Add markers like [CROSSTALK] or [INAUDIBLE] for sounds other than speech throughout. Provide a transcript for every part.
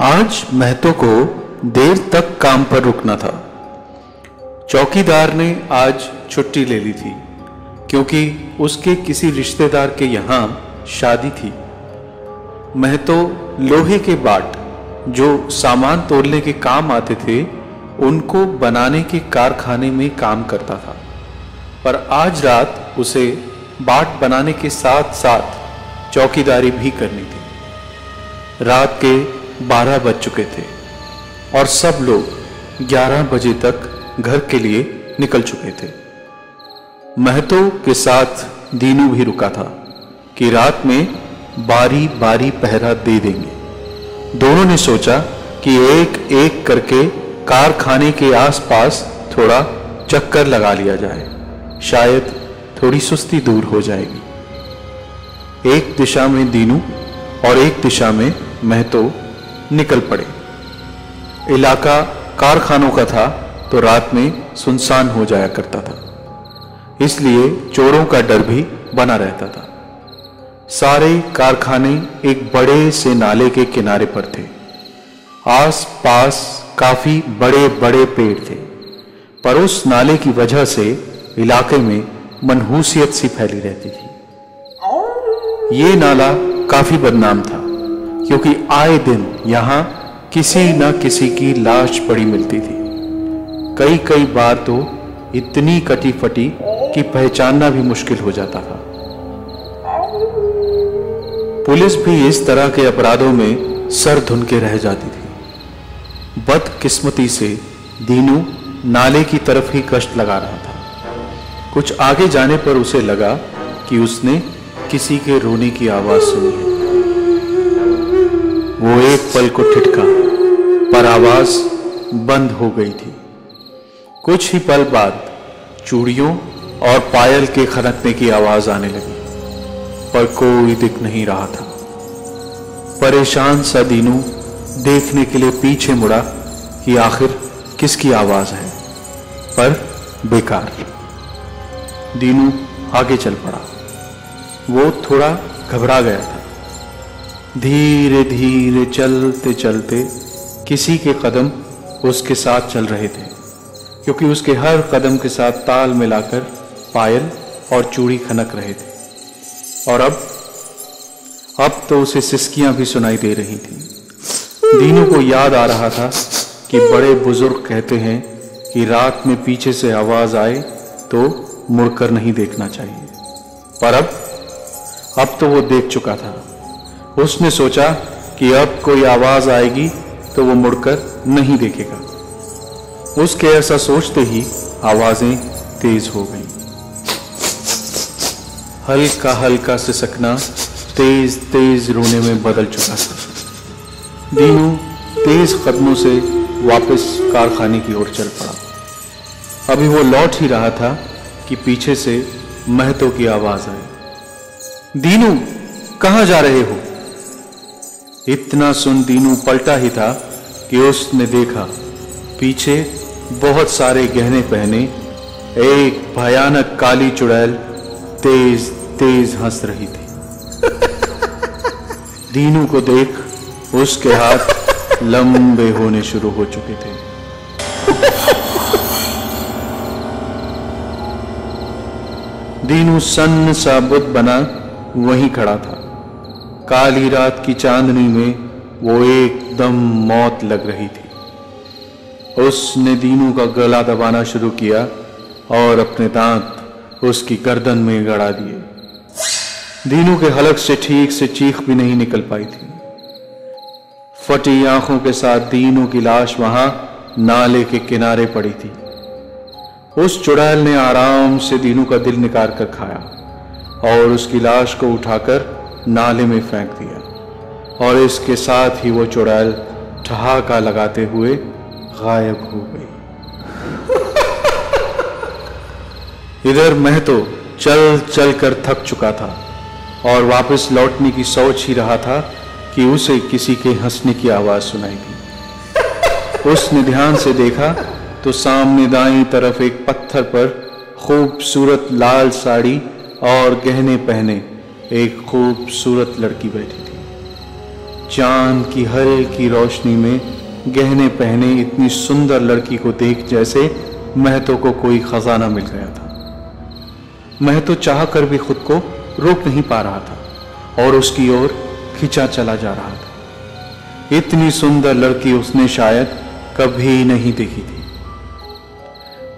आज महतो को देर तक काम पर रुकना था। चौकीदार ने आज छुट्टी ले ली थी, क्योंकि उसके किसी रिश्तेदार के यहाँ शादी थी। महतो लोहे के बाट, जो सामान तोड़ने के काम आते थे, उनको बनाने के कारखाने में काम करता था। पर आज रात उसे बाट बनाने के साथ साथ चौकीदारी भी करनी थी। रात के 12 बज चुके थे और सब लोग 11 बजे तक घर के लिए निकल चुके थे। महतो के साथ दीनू भी रुका था कि रात में बारी बारी पहरा दे देंगे। दोनों ने सोचा कि एक एक करके कारखाने के आसपास थोड़ा चक्कर लगा लिया जाए। शायद थोड़ी सुस्ती दूर हो जाएगी। एक दिशा में दीनू और एक दिशा में महतो निकल पड़े। इलाका कारखानों का था तो रात में सुनसान हो जाया करता था। इसलिए चोरों का डर भी बना रहता था। सारे कारखाने एक बड़े से नाले के किनारे पर थे। आस पास काफ़ी बड़े बड़े पेड़ थे। पर उस नाले की वजह से इलाके में मनहूसियत सी फैली रहती थी। ये नाला काफ़ी बदनाम था। क्योंकि आए दिन यहाँ किसी न किसी की लाश पड़ी मिलती थी। कई कई बार तो इतनी कटी फटी कि पहचानना भी मुश्किल हो जाता था। पुलिस भी इस तरह के अपराधों में सर धुन के रह जाती थी। बदकिस्मती से दीनू नाले की तरफ़ ही कष्ट लगा रहा था। कुछ आगे जाने पर उसे लगा कि उसने किसी के रोने की आवाज़ सुनी है। वो एक पल को ठिठका, पर आवाज़ बंद हो गई थी। कुछ ही पल बाद चूड़ियों और पायल के खनकने की आवाज़ आने लगी, पर कोई दिख नहीं रहा था। परेशान सा दीनू देखने के लिए पीछे मुड़ा कि आखिर किसकी आवाज़ है, पर बेकार। दीनू आगे चल पड़ा। वो थोड़ा घबरा गया था। धीरे धीरे चलते चलते किसी के कदम उसके साथ चल रहे थे, क्योंकि उसके हर कदम के साथ ताल मिलाकर पायल और चूड़ी खनक रहे थे। और अब अब तो उसे सिस्कियाँ भी सुनाई दे रही थी। दीनू को याद आ रहा था कि बड़े बुज़ुर्ग कहते हैं कि रात में पीछे से आवाज़ आए तो मुड़कर नहीं देखना चाहिए। पर अब अब तो वो देख चुका था। उसने सोचा कि अब कोई आवाज़ आएगी तो वो मुड़कर नहीं देखेगा। उसके ऐसा सोचते ही आवाज़ें तेज हो गईं। हल्का हल्का से सकना तेज तेज रोने में बदल चुका था। दीनू तेज कदमों से वापस कारखाने की ओर चल पड़ा। अभी वो लौट ही रहा था कि पीछे से महतो की आवाज़ आई दीनू, कहाँ जा रहे हो? इतना सुन दीनू पलटा ही था कि उसने देखा, पीछे बहुत सारे गहने पहने, एक भयानक काली चुड़ैल तेज तेज हंस रही थी। [LAUGHS] दीनू को देख उसके हाथ लंबे होने शुरू हो चुके थे। [LAUGHS] दीनू सन्न सा बुद्ध बना वहीं खड़ा था। काली रात की चांदनी में वो एकदम मौत लग रही थी। उसने दीनू का गला दबाना शुरू किया और अपने दांत उसकी गर्दन में गड़ा दिए। दीनू के हलक से ठीक से चीख भी नहीं निकल पाई थी। फटी आँखों के साथ दीनू की लाश वहाँ नाले के किनारे पड़ी थी। उस चुड़ैल ने आराम से दीनू का दिल निकाल कर खाया और उसकी लाश को उठाकर नाले में फेंक दिया और इसके साथ ही वो चुड़ैल ठहाका लगाते हुए गायब हो गई। [LAUGHS] इधर मैं तो चल चल कर थक चुका था और वापस लौटने की सोच ही रहा था कि उसे किसी के हंसने की आवाज़ सुनाई दी। [LAUGHS] उसने ध्यान से देखा तो सामने दाई तरफ़ एक पत्थर पर खूबसूरत लाल साड़ी और गहने पहने एक खूबसूरत लड़की बैठी थी। चाँद की हल्की रोशनी में गहने पहने इतनी सुंदर लड़की को देख जैसे महतो को कोई खजाना मिल गया था। महतो चाह कर भी खुद को रोक नहीं पा रहा था और उसकी ओर खिंचा चला जा रहा था। इतनी सुंदर लड़की उसने शायद कभी नहीं देखी थी।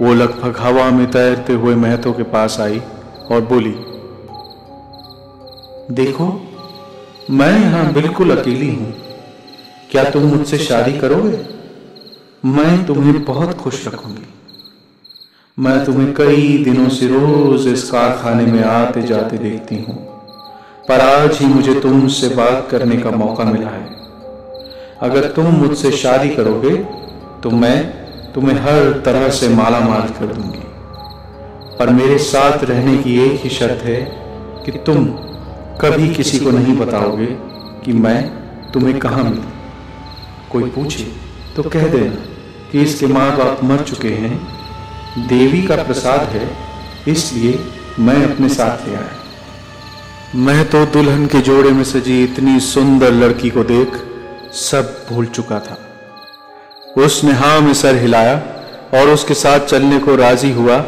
वो लगभग हवा में तैरते हुए महतो के पास आई और बोली देखो, मैं यहाँ बिल्कुल अकेली हूँ। क्या तुम मुझसे शादी करोगे? मैं तुम्हें बहुत खुश रखूँगी। मैं तुम्हें कई दिनों से रोज इस कारखाने में आते जाते देखती हूँ। पर आज ही मुझे तुमसे बात करने का मौका मिला है। अगर तुम मुझसे शादी करोगे तो मैं तुम्हें हर तरह से माला माल कर दूँगी। पर मेरे साथ रहने की एक ही शर्त है कि तुम कभी किसी को नहीं बताओगे कि मैं तुम्हें कहाँ मिली। कोई पूछे तो कह देना कि इसके माँ बाप मर चुके हैं, देवी का प्रसाद है, इसलिए मैं अपने साथ ले आया। मैं तो दुल्हन के जोड़े में सजी इतनी सुंदर लड़की को देख सब भूल चुका था। उसने हाँ में सर हिलाया और उसके साथ चलने को राज़ी हुआ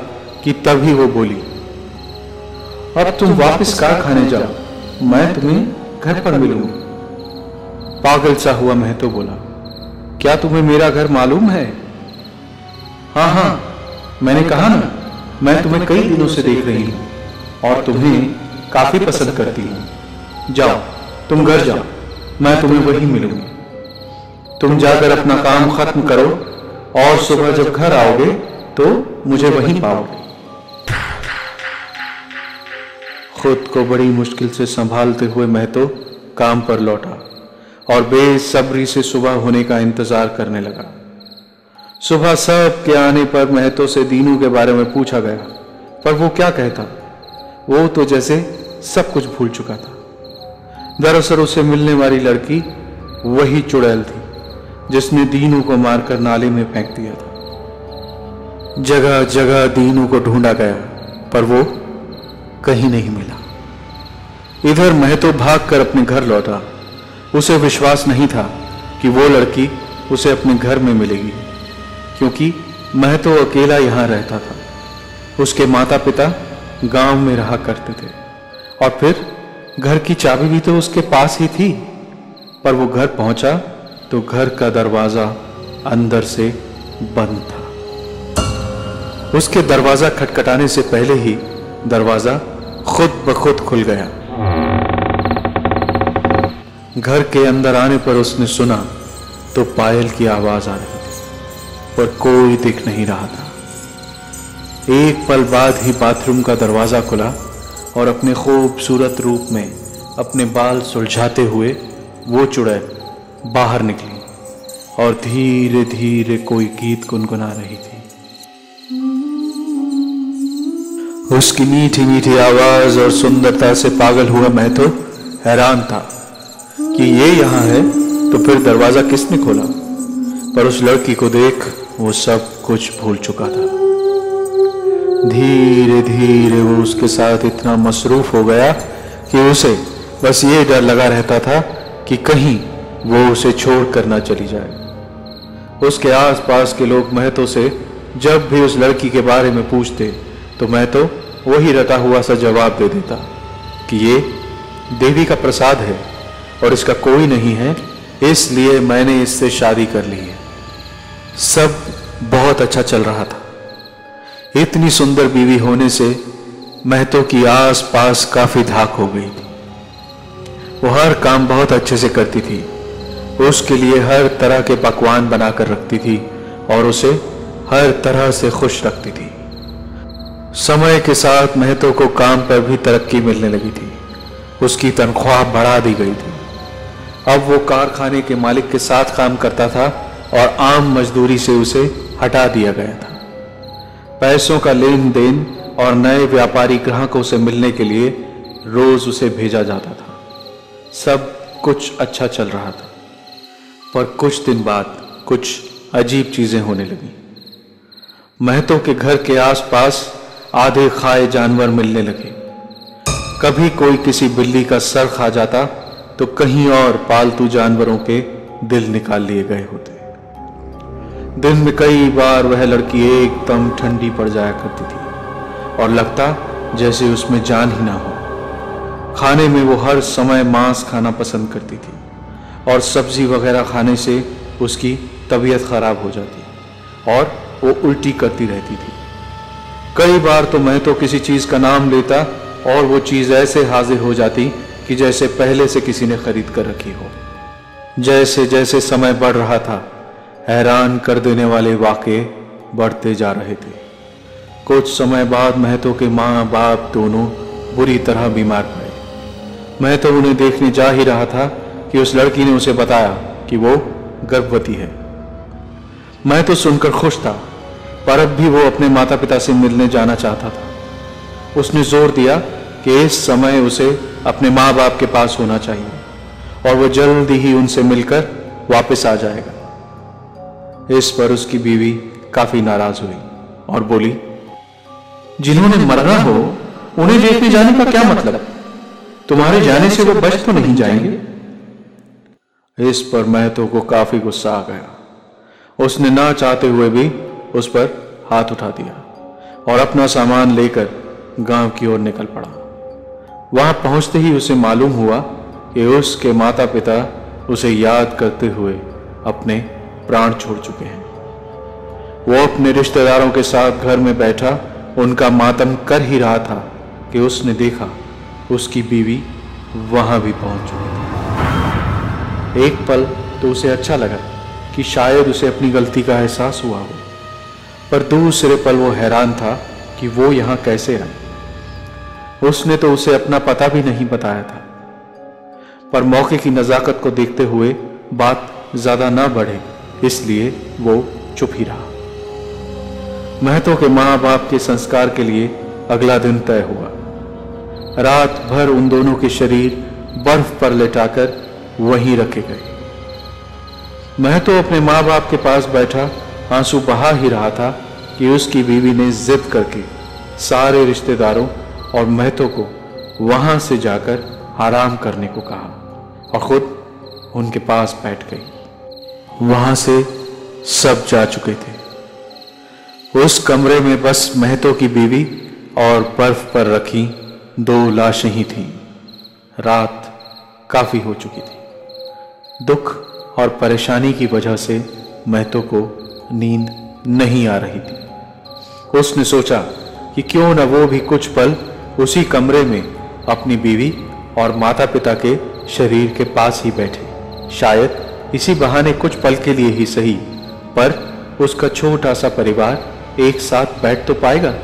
कि तभी वो बोली, अब तुम वापस कार खाने जाओ? मैं तुम्हें घर पर मिलूँगी। पागल सा हुआ मैं तो बोला, क्या तुम्हें मेरा घर मालूम है? हाँ हाँ मैंने कहा ना, मैं तुम्हें कई दिनों से देख रही हूँ और तुम्हें काफ़ी पसंद करती हूँ। जाओ, तुम घर जाओ, मैं तुम्हें वही मिलूँगी। तुम जाकर अपना काम खत्म करो और सुबह जब घर आओगे तो मुझे वहीं पाओगे। खुद को बड़ी मुश्किल से संभालते हुए मैं तो काम पर लौटा और बेसब्री से सुबह होने का इंतज़ार करने लगा। सुबह सब के आने पर महतो से दीनू के बारे में पूछा गया, पर वो क्या कहता? वो तो जैसे सब कुछ भूल चुका था। दरअसल उसे मिलने वाली लड़की वही चुड़ैल थी, जिसने दीनू को मारकर नाले में फेंक दिया था। जगह जगह दीनू को ढूंढा गया, पर वो कहीं नहीं मिला। इधर महतो भाग कर अपने घर लौटा। उसे विश्वास नहीं था कि वो लड़की उसे अपने घर में मिलेगी, क्योंकि महतो अकेला यहाँ रहता था। उसके माता पिता गाँव में रहा करते थे। और फिर घर की चाबी भी तो उसके पास ही थी। पर वो घर पहुँचा तो घर का दरवाज़ा अंदर से बंद था। उसके दरवाज़ा खटखटाने से पहले ही दरवाज़ा खुद ब खुद खुल गया। घर के अंदर आने पर उसने सुना तो पायल की आवाज़ आ रही थी, पर कोई दिख नहीं रहा था। एक पल बाद ही बाथरूम का दरवाज़ा खुला और अपने खूबसूरत रूप में अपने बाल सुलझाते हुए वो चुड़ैल बाहर निकली और धीरे धीरे कोई गीत गुनगुना रही थी। उसकी मीठी मीठी आवाज़ और सुंदरता से पागल हुआ मैं तो हैरान था कि ये यहाँ है तो फिर दरवाज़ा किसने खोला? पर उस लड़की को देख वो सब कुछ भूल चुका था। धीरे धीरे वो उसके साथ इतना मसरूफ हो गया कि उसे बस ये डर लगा रहता था कि कहीं वो उसे छोड़ कर ना चली जाए। उसके आसपास के लोग महतो से जब भी उस लड़की के बारे में पूछते तो मैं तो वही रटा हुआ सा जवाब दे देता कि ये देवी का प्रसाद है और इसका कोई नहीं है, इसलिए मैंने इससे शादी कर ली है। सब बहुत अच्छा चल रहा था। इतनी सुंदर बीवी होने से महतो की आस पास काफ़ी धाक हो गई थी। वो हर काम बहुत अच्छे से करती थी। उसके लिए हर तरह के पकवान बनाकर रखती थी और उसे हर तरह से खुश रखती थी। समय के साथ महतो को काम पर भी तरक्की मिलने लगी थी। उसकी तनख्वाह बढ़ा दी गई थी। अब वो कारखाने के मालिक के साथ काम करता था और आम मजदूरी से उसे हटा दिया गया था। पैसों का लेन देन और नए व्यापारी ग्राहकों से मिलने के लिए रोज उसे भेजा जाता था। सब कुछ अच्छा चल रहा था। पर कुछ दिन बाद कुछ अजीब चीज़ें होने लगी। महतो के घर के आसपास आधे खाए जानवर मिलने लगे। कभी कोई किसी बिल्ली का सर खा जाता तो कहीं और पालतू जानवरों के दिल निकाल लिए गए होते। दिन में कई बार वह लड़की एकदम ठंडी पड़ जाया करती थी, और लगता जैसे उसमें जान ही ना हो। खाने में वो हर समय मांस खाना पसंद करती थी, और सब्ज़ी वगैरह खाने से उसकी तबीयत खराब हो जाती, और वो उल्टी करती रहती थी। कई बार तो मैं तो किसी चीज़ का नाम लेता और वो चीज़ ऐसे हाजिर हो जाती कि जैसे पहले से किसी ने खरीद कर रखी हो। जैसे जैसे समय बढ़ रहा था, हैरान कर देने वाले वाक़े बढ़ते जा रहे थे। कुछ समय बाद महतो के माँ बाप दोनों बुरी तरह बीमार पड़े। मैं तो उन्हें देखने जा ही रहा था कि उस लड़की ने उसे बताया कि वो गर्भवती है। मैं तो सुनकर खुश था पर अब भी वो अपने माता पिता से मिलने जाना चाहता था। उसने ज़ोर दिया कि इस समय उसे अपने माँ बाप के पास होना चाहिए और वो जल्दी ही उनसे मिलकर वापस आ जाएगा। इस पर उसकी बीवी काफ़ी नाराज़ हुई और बोली, जिन्होंने मरना हो, उन्हें देखने जाने का क्या मतलब? तुम्हारे जाने से वो बच तो नहीं जाएँगे? इस पर महतो को काफ़ी गुस्सा आ गया। उसने ना चाहते हुए भी उस पर हाथ उठा दिया और अपना सामान लेकर गाँव की ओर निकल पड़ा। वहाँ पहुँचते ही उसे मालूम हुआ कि उसके माता पिता उसे याद करते हुए अपने प्राण छोड़ चुके हैं। वो अपने रिश्तेदारों के साथ घर में बैठा, उनका मातम कर ही रहा था कि उसने देखा उसकी बीवी वहाँ भी पहुँच चुकी थी। एक पल तो उसे अच्छा लगा कि शायद उसे अपनी गलती का एहसास हुआ हो। पर दूसरे पल वो हैरान था कि वो यहाँ कैसे आई उसने तो उसे अपना पता भी नहीं बताया था। पर मौके की नजाकत को देखते हुए बात ज़्यादा ना बढ़े, इसलिए वो चुप ही रहा। महतो के माँ बाप के संस्कार के लिए अगला दिन तय हुआ। रात भर उन दोनों के शरीर बर्फ़ पर लेटाकर वहीं रखे गए। महतो अपने माँ बाप के पास बैठा आँसू बहा ही रहा था कि उसकी बीवी ने जिद करके सारे रिश्तेदारों और महतो को वहाँ से जाकर आराम करने को कहा और खुद उनके पास बैठ गई। वहाँ से सब जा चुके थे। उस कमरे में बस महतो की बीवी और बर्फ़ पर रखी दो लाशें ही थीं। रात काफ़ी हो चुकी थी। दुख और परेशानी की वजह से महतो को नींद नहीं आ रही थी। उसने सोचा कि क्यों न वो भी कुछ पल उसी कमरे में अपनी बीवी और माता पिता के शरीर के पास ही बैठे। शायद इसी बहाने कुछ पल के लिए ही सही, पर उसका छोटा सा परिवार एक साथ बैठ तो पाएगा।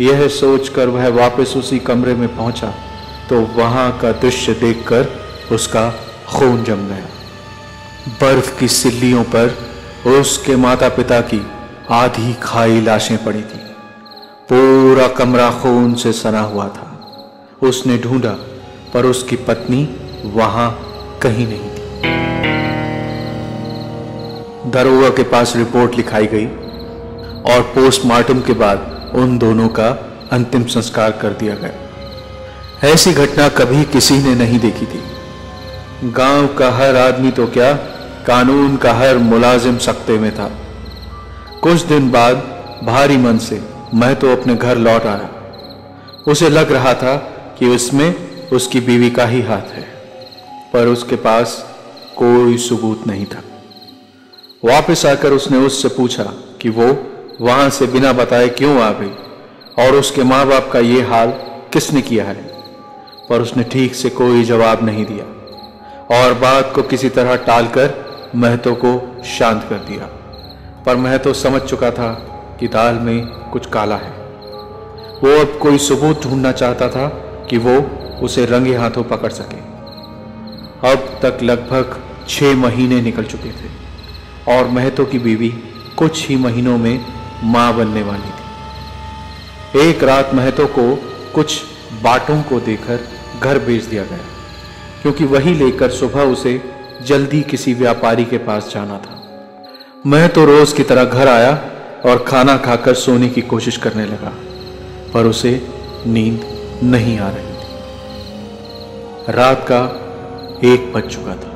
यह सोचकर वह वापस उसी कमरे में पहुँचा तो वहाँ का दृश्य देखकर उसका खून जम गया। बर्फ़ की सिल्लियों पर उसके माता पिता की आधी खाई लाशें पड़ी थी। पूरा कमरा खून से सना हुआ था। उसने ढूंढा, पर उसकी पत्नी वहाँ कहीं नहीं थी। दरोगा के पास रिपोर्ट लिखाई गई और पोस्टमार्टम के बाद उन दोनों का अंतिम संस्कार कर दिया गया। ऐसी घटना कभी किसी ने नहीं देखी थी। गाँव का हर आदमी तो क्या कानून का हर मुलाजिम सकते में था। कुछ दिन बाद, भारी मन से, मैं तो अपने घर लौट आया। उसे लग रहा था कि उसमें उसकी बीवी का ही हाथ है, पर उसके पास कोई सबूत नहीं था। वापस आकर उसने उससे पूछा कि वो वहाँ से बिना बताए क्यों आ गई, और उसके माँ बाप का ये हाल किसने किया है? पर उसने ठीक से कोई जवाब नहीं दिया, और बात को किसी तरह टालकर महतो को शांत कर दिया। पर महतो समझ चुका था कि दाल में कुछ काला है। वो अब कोई सबूत ढूंढना चाहता था कि वो उसे रंगे हाथों पकड़ सके। अब तक लगभग छह महीने निकल चुके थे और महतो की बीवी कुछ ही महीनों में माँ बनने वाली थी। एक रात महतो को कुछ बाटों को देकर घर भेज दिया गया, क्योंकि वही लेकर सुबह उसे जल्दी किसी व्यापारी के पास जाना था। मैं तो रोज की तरह घर आया और खाना खाकर सोने की कोशिश करने लगा, पर उसे नींद नहीं आ रही थी। रात का एक बज चुका था।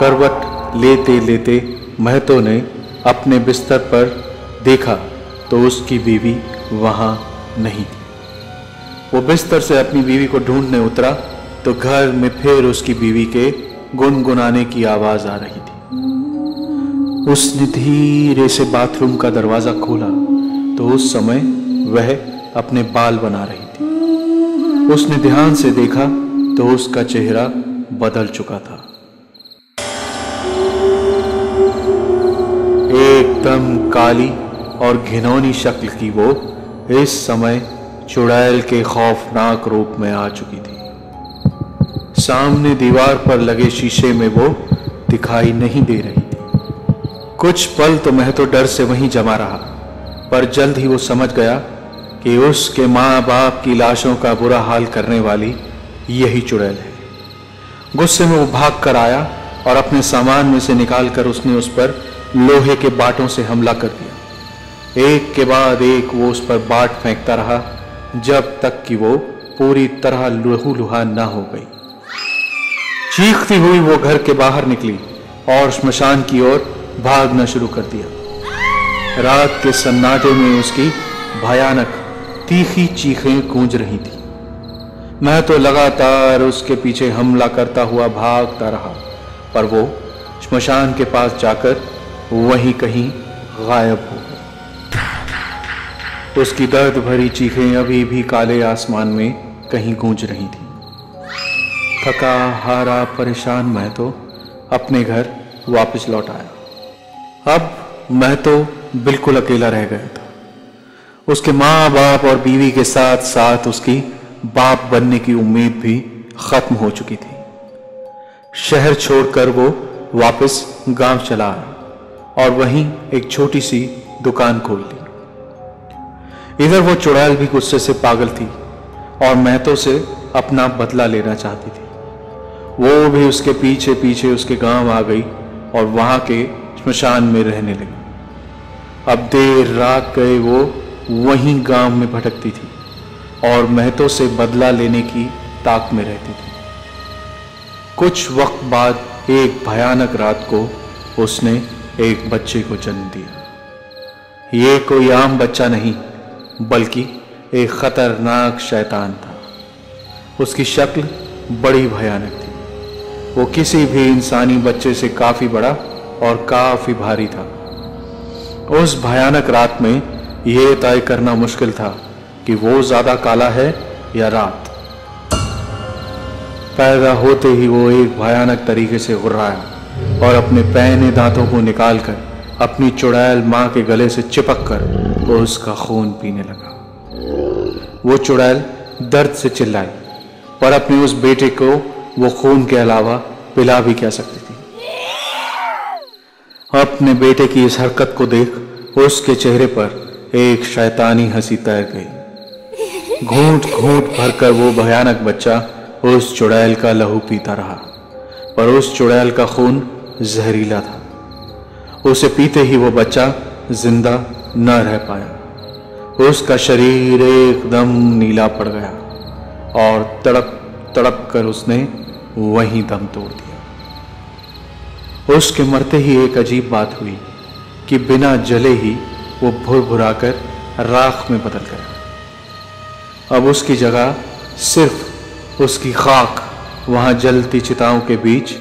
करवट लेते लेते महतो ने अपने बिस्तर पर देखा तो उसकी बीवी वहाँ नहीं थी। वो बिस्तर से अपनी बीवी को ढूँढने उतरा तो घर में फिर उसकी बीवी के गुनगुनाने की आवाज़ आ रही थी। उसने धीरे से बाथरूम का दरवाज़ा खोला तो उस समय वह अपने बाल बना रही थी। उसने ध्यान से देखा तो उसका चेहरा बदल चुका था। एकदम काली और घिनौनी शक्ल की वो इस समय चुड़ैल के खौफनाक रूप में आ चुकी थी। सामने दीवार पर लगे शीशे में वो दिखाई नहीं दे रही थी। कुछ पल तो मैं तो डर से वहीं जमा रहा, पर जल्द ही वो समझ गया कि उसके माँ बाप की लाशों का बुरा हाल करने वाली यही चुड़ैल है। गुस्से में वो भाग कर आया और अपने सामान में से निकालकर उसने उस पर लोहे के बाटों से हमला कर दिया। एक के बाद एक वो उस पर बाट फेंकता रहा, जब तक कि वो पूरी तरह लुहू लुहा ना हो गई। चीखती हुई वो घर के बाहर निकली और श्मशान की ओर भागना शुरू कर दिया। रात के सन्नाटे में उसकी भयानक, तीखी चीखें गूंज रही थी। मैं तो लगातार उसके पीछे हमला करता हुआ भागता रहा, पर वो श्मशान के पास जाकर वहीं कहीं गायब हो गई उसकी दर्द भरी चीखें अभी भी काले आसमान में कहीं गूंज रही थी। थका हारा परेशान मैं तो अपने घर वापस लौट आया। अब मैं तो बिल्कुल अकेला रह गया था। उसके माँ बाप और बीवी के साथ साथ उसकी बाप बनने की उम्मीद भी खत्म हो चुकी थी। शहर छोड़कर वो वापस गाँव चला आया और वहीं एक छोटी सी दुकान खोल ली इधर वो चुड़ैल भी गुस्से से पागल थी और महतो से अपना बदला लेना चाहती थी। वो भी उसके पीछे पीछे उसके गाँव आ गई और वहाँ के श्मशान में रहने लगी। अब देर रात गए वो वहीं गाँव में भटकती थी और महतो से बदला लेने की ताक में रहती थी। कुछ वक्त बाद एक भयानक रात को उसने एक बच्चे को जन्म दिया। ये कोई आम बच्चा नहीं, बल्कि एक खतरनाक शैतान था। उसकी शक्ल बड़ी भयानक थी। वो किसी भी इंसानी बच्चे से काफ़ी बड़ा और काफ़ी भारी था। उस भयानक रात में यह तय करना मुश्किल था कि वो ज़्यादा काला है या रात। पैदा होते ही वो एक भयानक तरीके से गुर्राया और अपने पहने दांतों को निकालकर, अपनी चुड़ैल माँ के गले से चिपक कर वो उसका खून पीने लगा। वो चुड़ैल दर्द से चिल्लाई, पर अपने उस बेटे को वो खून के अलावा पिला भी क्या सकती थी? अपने बेटे की इस हरकत को देख उसके चेहरे पर एक शैतानी हँसी तैर गई। घूट घूट भरकर वो भयानक बच्चा उस चुड़ैल का लहू पीता रहा, पर उस चुड़ैल का खून जहरीला था। उसे पीते ही वो बच्चा ज़िंदा न रह पाया। उसका शरीर एकदम नीला पड़ गया और तड़प तड़प कर उसने वहीं दम तोड़ दिया। उसके मरते ही एक अजीब बात हुई कि बिना जले ही वो भुर भुराकर राख में बदल गया। अब उसकी जगह सिर्फ़ उसकी खाक वहाँ जलती चिताओं के बीच,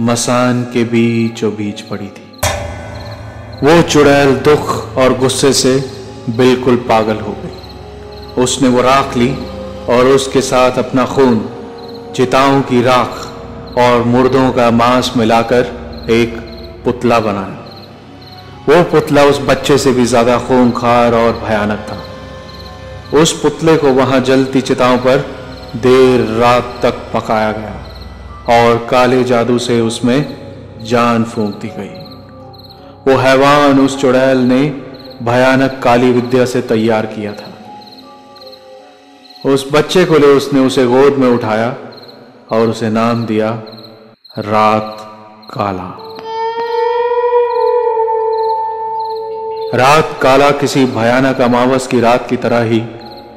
मसान के बीचों बीच पड़ी थी। वो चुड़ैल दुख और गुस्से से बिल्कुल पागल हो गई। उसने वो राख ली और उसके साथ अपना खून चिताओं की राख और मुर्दों का मांस मिलाकर एक पुतला बनाया। वो पुतला उस बच्चे से भी ज़्यादा खूनखार और भयानक था। उस पुतले को वहाँ जलती चिताओं पर देर रात तक पकाया गया और काले जादू से उसमें जान फूंक दी गई। वो हैवान उस चुड़ैल ने भयानक काली विद्या से तैयार किया था। उस बच्चे को ले उसने उसे गोद में उठाया और उसे नाम दिया रात काला। रात काला किसी भयानक अमावस की रात की तरह ही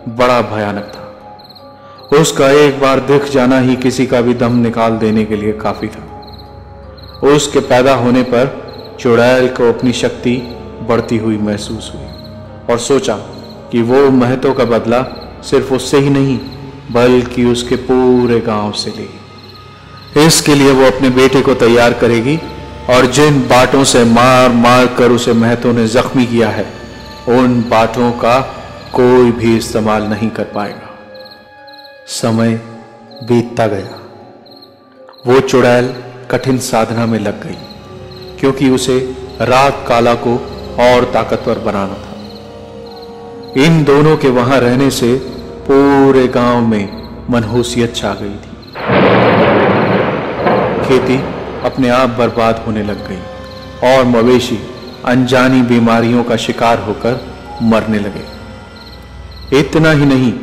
बड़ा भयानक था। उसका एक बार दिख जाना ही किसी का भी दम निकाल देने के लिए काफ़ी था। उसके पैदा होने पर चुड़ैल को अपनी शक्ति बढ़ती हुई महसूस हुई और सोचा कि वो महत्व का बदला सिर्फ़ उससे ही नहीं बल्कि उसके पूरे गाँव से ले। इसके लिए वो अपने बेटे को तैयार करेगी और जिन बाटों से मार मार कर उसे महतों ने जख्मी किया है, उन बाटों का कोई भी इस्तेमाल नहीं कर पाएगा। समय बीतता गया। वो चुड़ैल कठिन साधना में लग गई, क्योंकि उसे रात काला को और ताकतवर बनाना था। इन दोनों के वहाँ रहने से पूरे गाँव में मनहूसियत छा गई थी। खेती अपने आप बर्बाद होने लग गई और मवेशी अनजानी बीमारियों का शिकार होकर मरने लगे। इतना ही नहीं,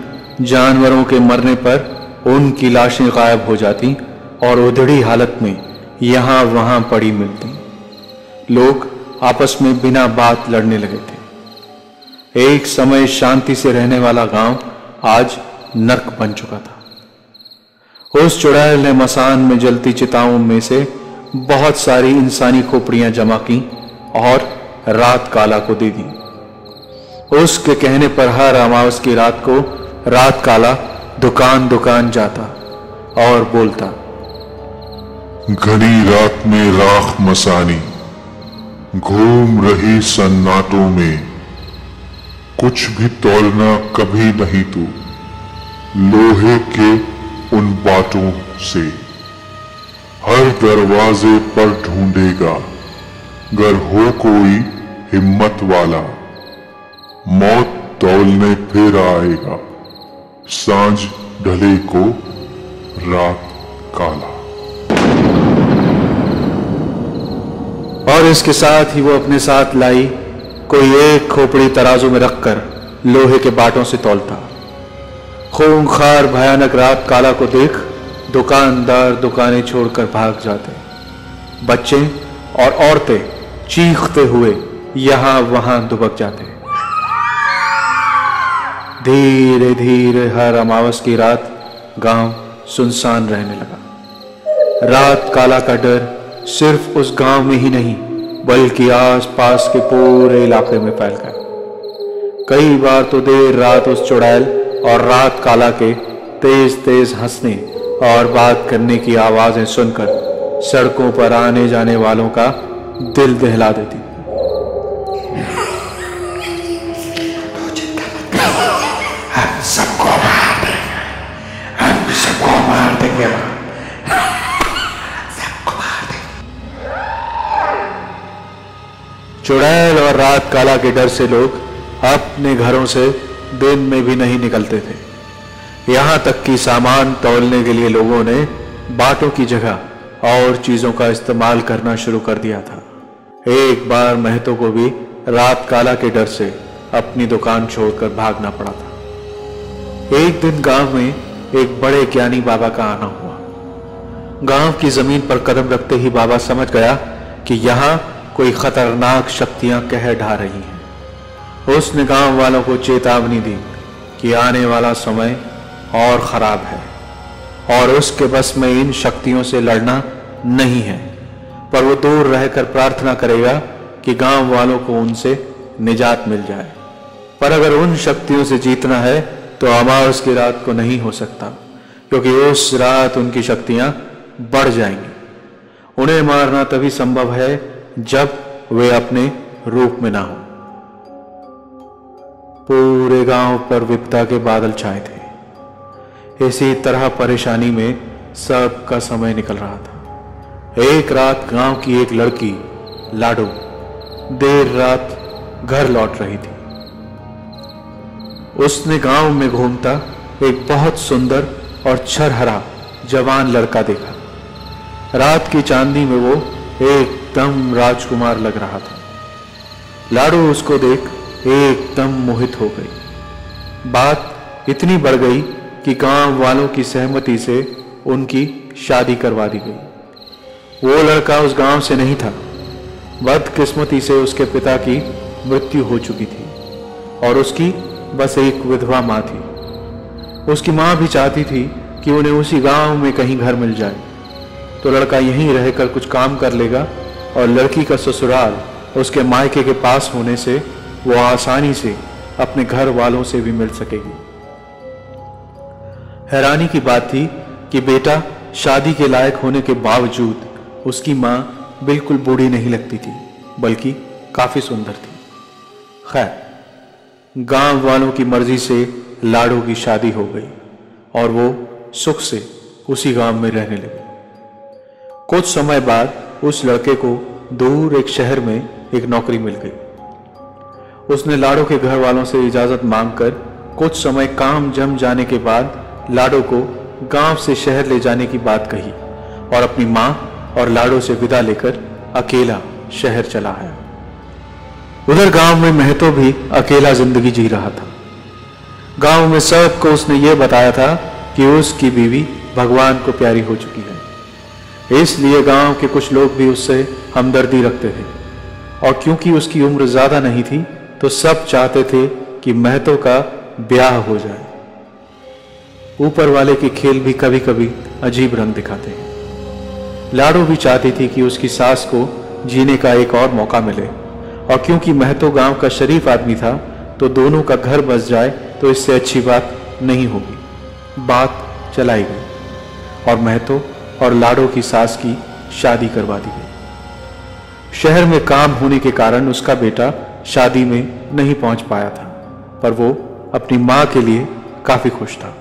जानवरों के मरने पर उनकी लाशें गायब हो जाती और उधड़ी हालत में यहाँ वहाँ पड़ी मिलती। लोग आपस में बिना बात लड़ने लगे थे। एक समय शांति से रहने वाला गाँव आज नर्क बन चुका था। उस चुड़ैल ने मसान में जलती चिताओं में से बहुत सारी इंसानी खोपड़ियाँ जमा की और रात काला को दे दी। उसके कहने पर हर अमावस की रात को रात काला दुकान दुकान जाता और बोलता घनी रात में राख मसानी, घूम रही सन्नाटों में। कुछ भी तोड़ना कभी नहीं तू। लोहे के उन बातों से। हर दरवाजे पर ढूंढेगा। गर हो कोई हिम्मत वाला, मौत तोलने फिर आएगा। साँझ ढले को रात काला। और इसके साथ ही वो अपने साथ लाई कोई एक खोपड़ी तराजू में रखकर लोहे के बाटों से तोलता। खूंखार भयानक रात काला को देख दुकानदार दुकानें छोड़कर भाग जाते। बच्चे और औरतें चीखते हुए यहाँ वहाँ दुबक जाते। धीरे धीरे हर अमावस की रात गाँव सुनसान रहने लगा। रात काला का डर सिर्फ़ उस गाँव में ही नहीं बल्कि आसपास के पूरे इलाके में फैल गया कई बार तो देर रात उस चुड़ैल और रात काला के तेज तेज हंसने और बात करने की आवाज़ें सुनकर सड़कों पर आने जाने वालों का दिल दहला देती। चुड़ैल और रात काला के डर से लोग अपने घरों से दिन में भी नहीं निकलते थे। यहाँ तक कि सामान तोलने के लिए लोगों ने बाटों की जगह और चीज़ों का इस्तेमाल करना शुरू कर दिया था। एक बार महतो को भी रात काला के डर से अपनी दुकान छोड़कर भागना पड़ा था। एक दिन गाँव में एक बड़े ज्ञानी बाबा का आना हुआ। गाँव की ज़मीन पर कदम रखते ही बाबा समझ गया कि यहाँ कोई खतरनाक शक्तियाँ कह ढा रही हैं। उसने गाँव वालों को चेतावनी दी कि आने वाला समय और खराब है और उसके बस में इन शक्तियों से लड़ना नहीं है, पर वो दूर रहकर प्रार्थना करेगा कि गाँव वालों को उनसे निजात मिल जाए। पर अगर उन शक्तियों से जीतना है तो अमावस की रात को नहीं हो सकता, क्योंकि उस रात उनकी शक्तियाँ बढ़ जाएँगी। उन्हें मारना तभी संभव है जब वे अपने रूप में ना हो। पूरे गाँव पर विपदा के बादल छाए थे। इसी तरह परेशानी में सबका समय निकल रहा था। एक रात गाँव की एक लड़की, लाडो, देर रात घर लौट रही थी। उसने गाँव में घूमता एक बहुत सुंदर और छरहरा जवान लड़का देखा। रात की चांदी में वो एकदम राजकुमार लग रहा था। लाडू उसको देख एकदम मोहित हो गई। बात इतनी बढ़ गई कि गाँव वालों की सहमति से उनकी शादी करवा दी गई। वो लड़का उस गाँव से नहीं था। बदकिस्मती से उसके पिता की मृत्यु हो चुकी थी और उसकी बस एक विधवा माँ थी। उसकी माँ भी चाहती थी कि उन्हें उसी गाँव में कहीं घर मिल जाए। तो लड़का यहीं रहकर कुछ काम कर लेगा और लड़की का ससुराल उसके मायके के पास होने से वो आसानी से अपने घर वालों से भी मिल सकेगी। हैरानी की बात थी कि बेटा शादी के लायक होने के बावजूद उसकी माँ बिल्कुल बूढ़ी नहीं लगती थी, बल्कि काफ़ी सुंदर थी। खैर, गाँव वालों की मर्ज़ी से लाड़ू की शादी हो गई और वो सुख से उसी गाँव में रहने लगे। कुछ समय बाद उस लड़के को दूर एक शहर में एक नौकरी मिल गई। उसने लाड़ो के घर वालों से इजाज़त मांगकर कुछ समय काम जम जाने के बाद लाडो को गाँव से शहर ले जाने की बात कही और अपनी माँ और लाडो से विदा लेकर अकेला शहर चला आया। उधर गाँव में महतो भी अकेला ज़िंदगी जी रहा था। गाँव में सबको उसने ये बताया था कि उसकी बीवी भगवान को प्यारी हो चुकी इसलिए गाँव के कुछ लोग भी उससे हमदर्दी रखते थे। और क्योंकि उसकी उम्र ज़्यादा नहीं थी तो सब चाहते थे कि महतो का ब्याह हो जाए। ऊपर वाले के खेल भी कभी कभी अजीब रंग दिखाते हैं। लाडो भी चाहती थी कि उसकी सास को जीने का एक और मौका मिले। और क्योंकि महतो गाँव का शरीफ आदमी था तो दोनों का घर बस जाए तो इससे अच्छी बात नहीं होगी। बात चलाई गई। और महतो और लाडो की सास की शादी करवा दी गई। शहर में काम होने के कारण उसका बेटा शादी में नहीं पहुँच पाया था, पर वो अपनी माँ के लिए काफ़ी खुश था।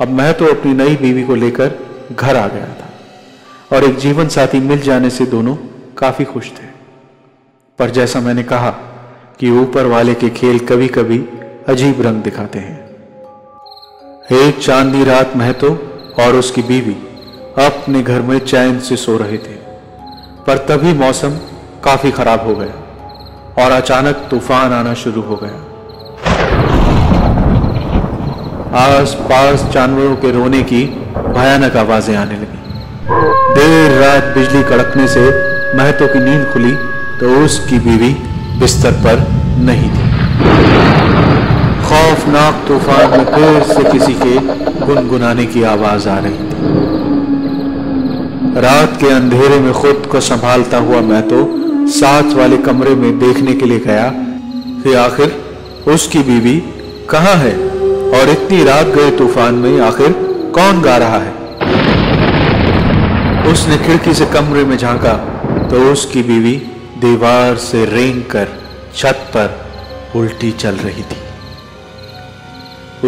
अब मैं तो अपनी नई बीवी को लेकर घर आ गया था और एक जीवन साथी मिल जाने से दोनों काफ़ी खुश थे। पर जैसा मैंने कहा कि ऊपर वाले के खेल कभी कभी अजीब रंग दिखाते हैं। एक चांदनी रात महतो और उसकी बीवी अपने घर में चैन से सो रहे थे, पर तभी मौसम काफ़ी खराब हो गया और अचानक तूफ़ान आना शुरू हो गया। आस पास जानवरों के रोने की भयानक आवाज़ें आने लगी। देर रात बिजली कड़कने से महतो की नींद खुली तो उसकी बीवी बिस्तर पर नहीं थी। खौफनाक तूफ़ान में फिर से किसी के गुनगुनाने की आवाज़ आ रही थी। रात के अंधेरे में खुद को संभालता हुआ मैं तो साथ वाले कमरे में देखने के लिए गया। कि आखिर उसकी बीवी कहाँ है? और इतनी रात गए तूफ़ान में आखिर कौन गा रहा है? उसने खिड़की से कमरे में झांका तो उसकी बीवी दीवार से रेंग कर छत पर उल्टी चल रही थी।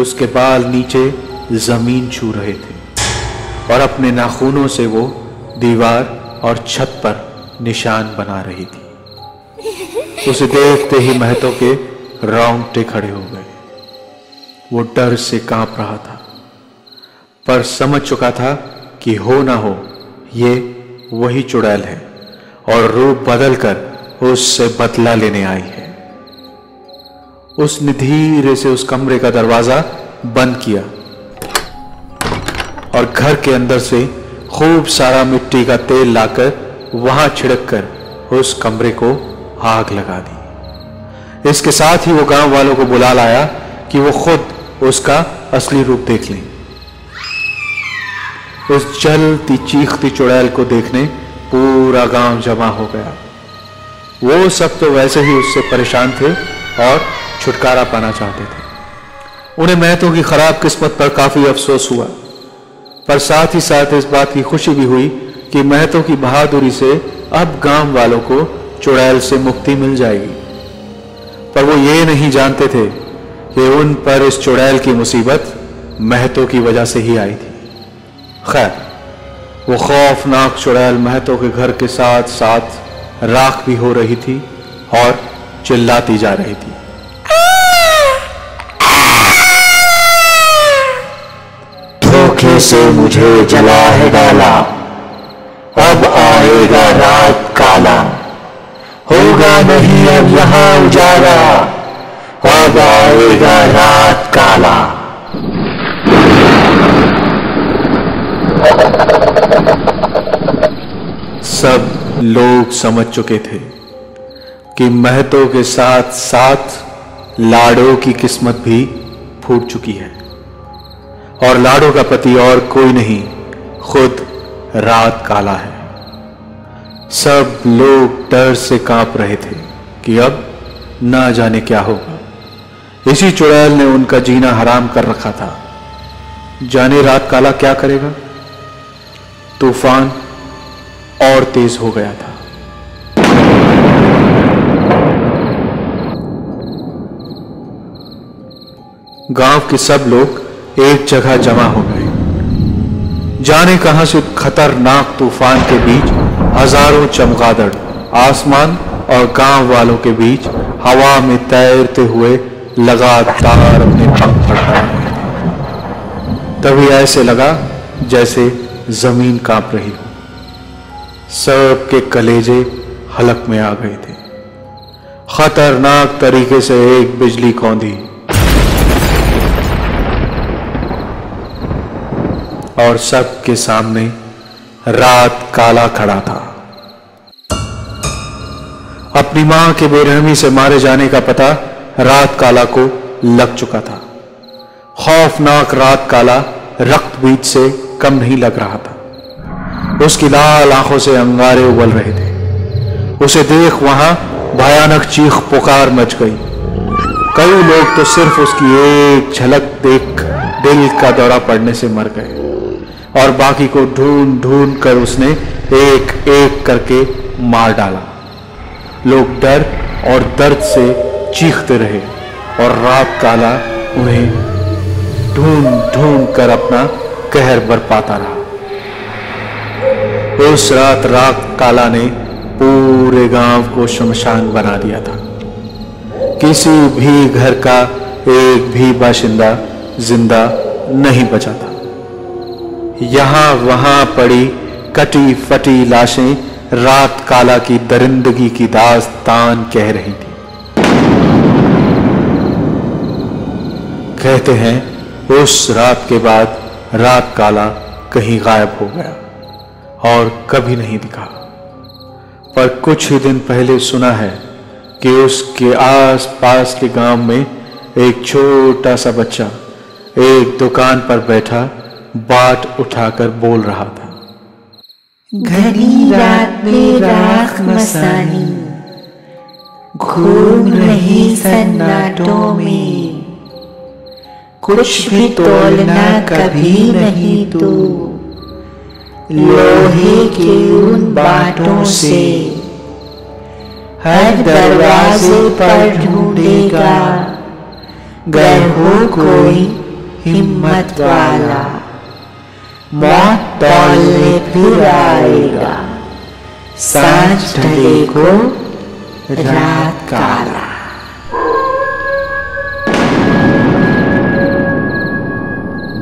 उसके बाल नीचे ज़मीन छू रहे थे और अपने नाखूनों से वो दीवार और छत पर निशान बना रही थी। उसे देखते ही महतो के रोंगटे खड़े हो गए। वो डर से काँप रहा था, पर समझ चुका था कि हो ना हो, ये वही चुड़ैल है और रूप बदलकर उससे बदला लेने आई है। उसने धीरे से उस कमरे का दरवाज़ा बंद किया और घर के अंदर से खूब सारा मिट्टी का तेल लाकर वहाँ छिड़क कर उस कमरे को आग लगा दी। इसके साथ ही वो गाँव वालों को बुला लाया कि वो खुद उसका असली रूप देख लें। उस जलती, चीखती चुड़ैल को देखने पूरा गाँव जमा हो गया। वो सब तो वैसे ही उससे परेशान थे और छुटकारा पाना चाहते थे। उन्हें महतो की खराब किस्मत पर काफ़ी अफसोस हुआ। पर साथ ही साथ इस बात की खुशी भी हुई कि महतो की बहादुरी से अब गाँव वालों को चुड़ैल से मुक्ति मिल जाएगी। पर वो ये नहीं जानते थे कि उन पर इस चुड़ैल की मुसीबत महतो की वजह से ही आई थी। खैर, वो खौफनाक चुड़ैल महतो के घर के साथ साथ राख भी हो रही थी और चिल्लाती जा रही थी। धोखे से मुझे जला है डाला। अब आएगा रात काला होगा नहीं अब यहाँ उजाला। अब आएगा रात काला सब लोग समझ चुके थे कि महतो के साथ साथ लाड़ो की किस्मत भी फूट चुकी है। और लाडो का पति और कोई नहीं, खुद रात काला है। सब लोग डर से काँप रहे थे कि अब ना जाने क्या होगा। इसी चुड़ैल ने उनका जीना हराम कर रखा था। जाने रात काला क्या करेगा? तूफ़ान और तेज हो गया था। गाँव के सब लोग एक जगह जमा हो गए जाने कहाँ से खतरनाक तूफ़ान के बीच हज़ारों चमगादड़ आसमान और गाँव वालों के बीच हवा में तैरते हुए लगातार अपने पंख फड़का तभी ऐसे लगा जैसे ज़मीन काँप रही हो। सबके कलेजे हलक में आ गए थे। खतरनाक तरीके से एक बिजली कौंधी। और सबके सामने रात काला खड़ा था। अपनी माँ के बेरहमी से मारे जाने का पता रात काला को लग चुका था। खौफनाक रात काला रक्त बीज से कम नहीं लग रहा था। उसकी लाल आँखों से अंगारे उबल रहे थे। उसे देख वहाँ भयानक चीख पुकार मच गई। कई लोग तो सिर्फ़ उसकी एक झलक देख दिल का दौरा पड़ने से मर गए। और बाकी को ढूंढ ढूंढ कर उसने एक एक करके मार डाला। लोग डर और दर्द से चीखते रहे और रात काला उन्हें ढूंढ ढूंढ कर अपना कहर बरपाता रहा। उस रात रात काला ने पूरे गाँव को शमशान बना दिया था। किसी भी घर का एक भी बाशिंदा ज़िंदा नहीं बचा था। यहाँ वहाँ पड़ी कटी फटी लाशें रात काला की दरिंदगी की दास्तान कह रही थी। कहते हैं, उस रात के बाद रात काला कहीं गायब हो गया और कभी नहीं दिखा। पर कुछ ही दिन पहले सुना है कि उसके आस पास के गाँव में एक छोटा सा बच्चा एक दुकान पर बैठा बाट उठाकर बोल रहा था। घनी रात में राख मसानी, घूम रही सन्नाटों में। कुछ भी तोलना कभी नहीं तो लोहे के उन बाटों से। हर दरवाजे पर ढूंढेगा गर हो कोई हिम्मत वाला। मौत फिर आएगा साँझ ढले को रात काला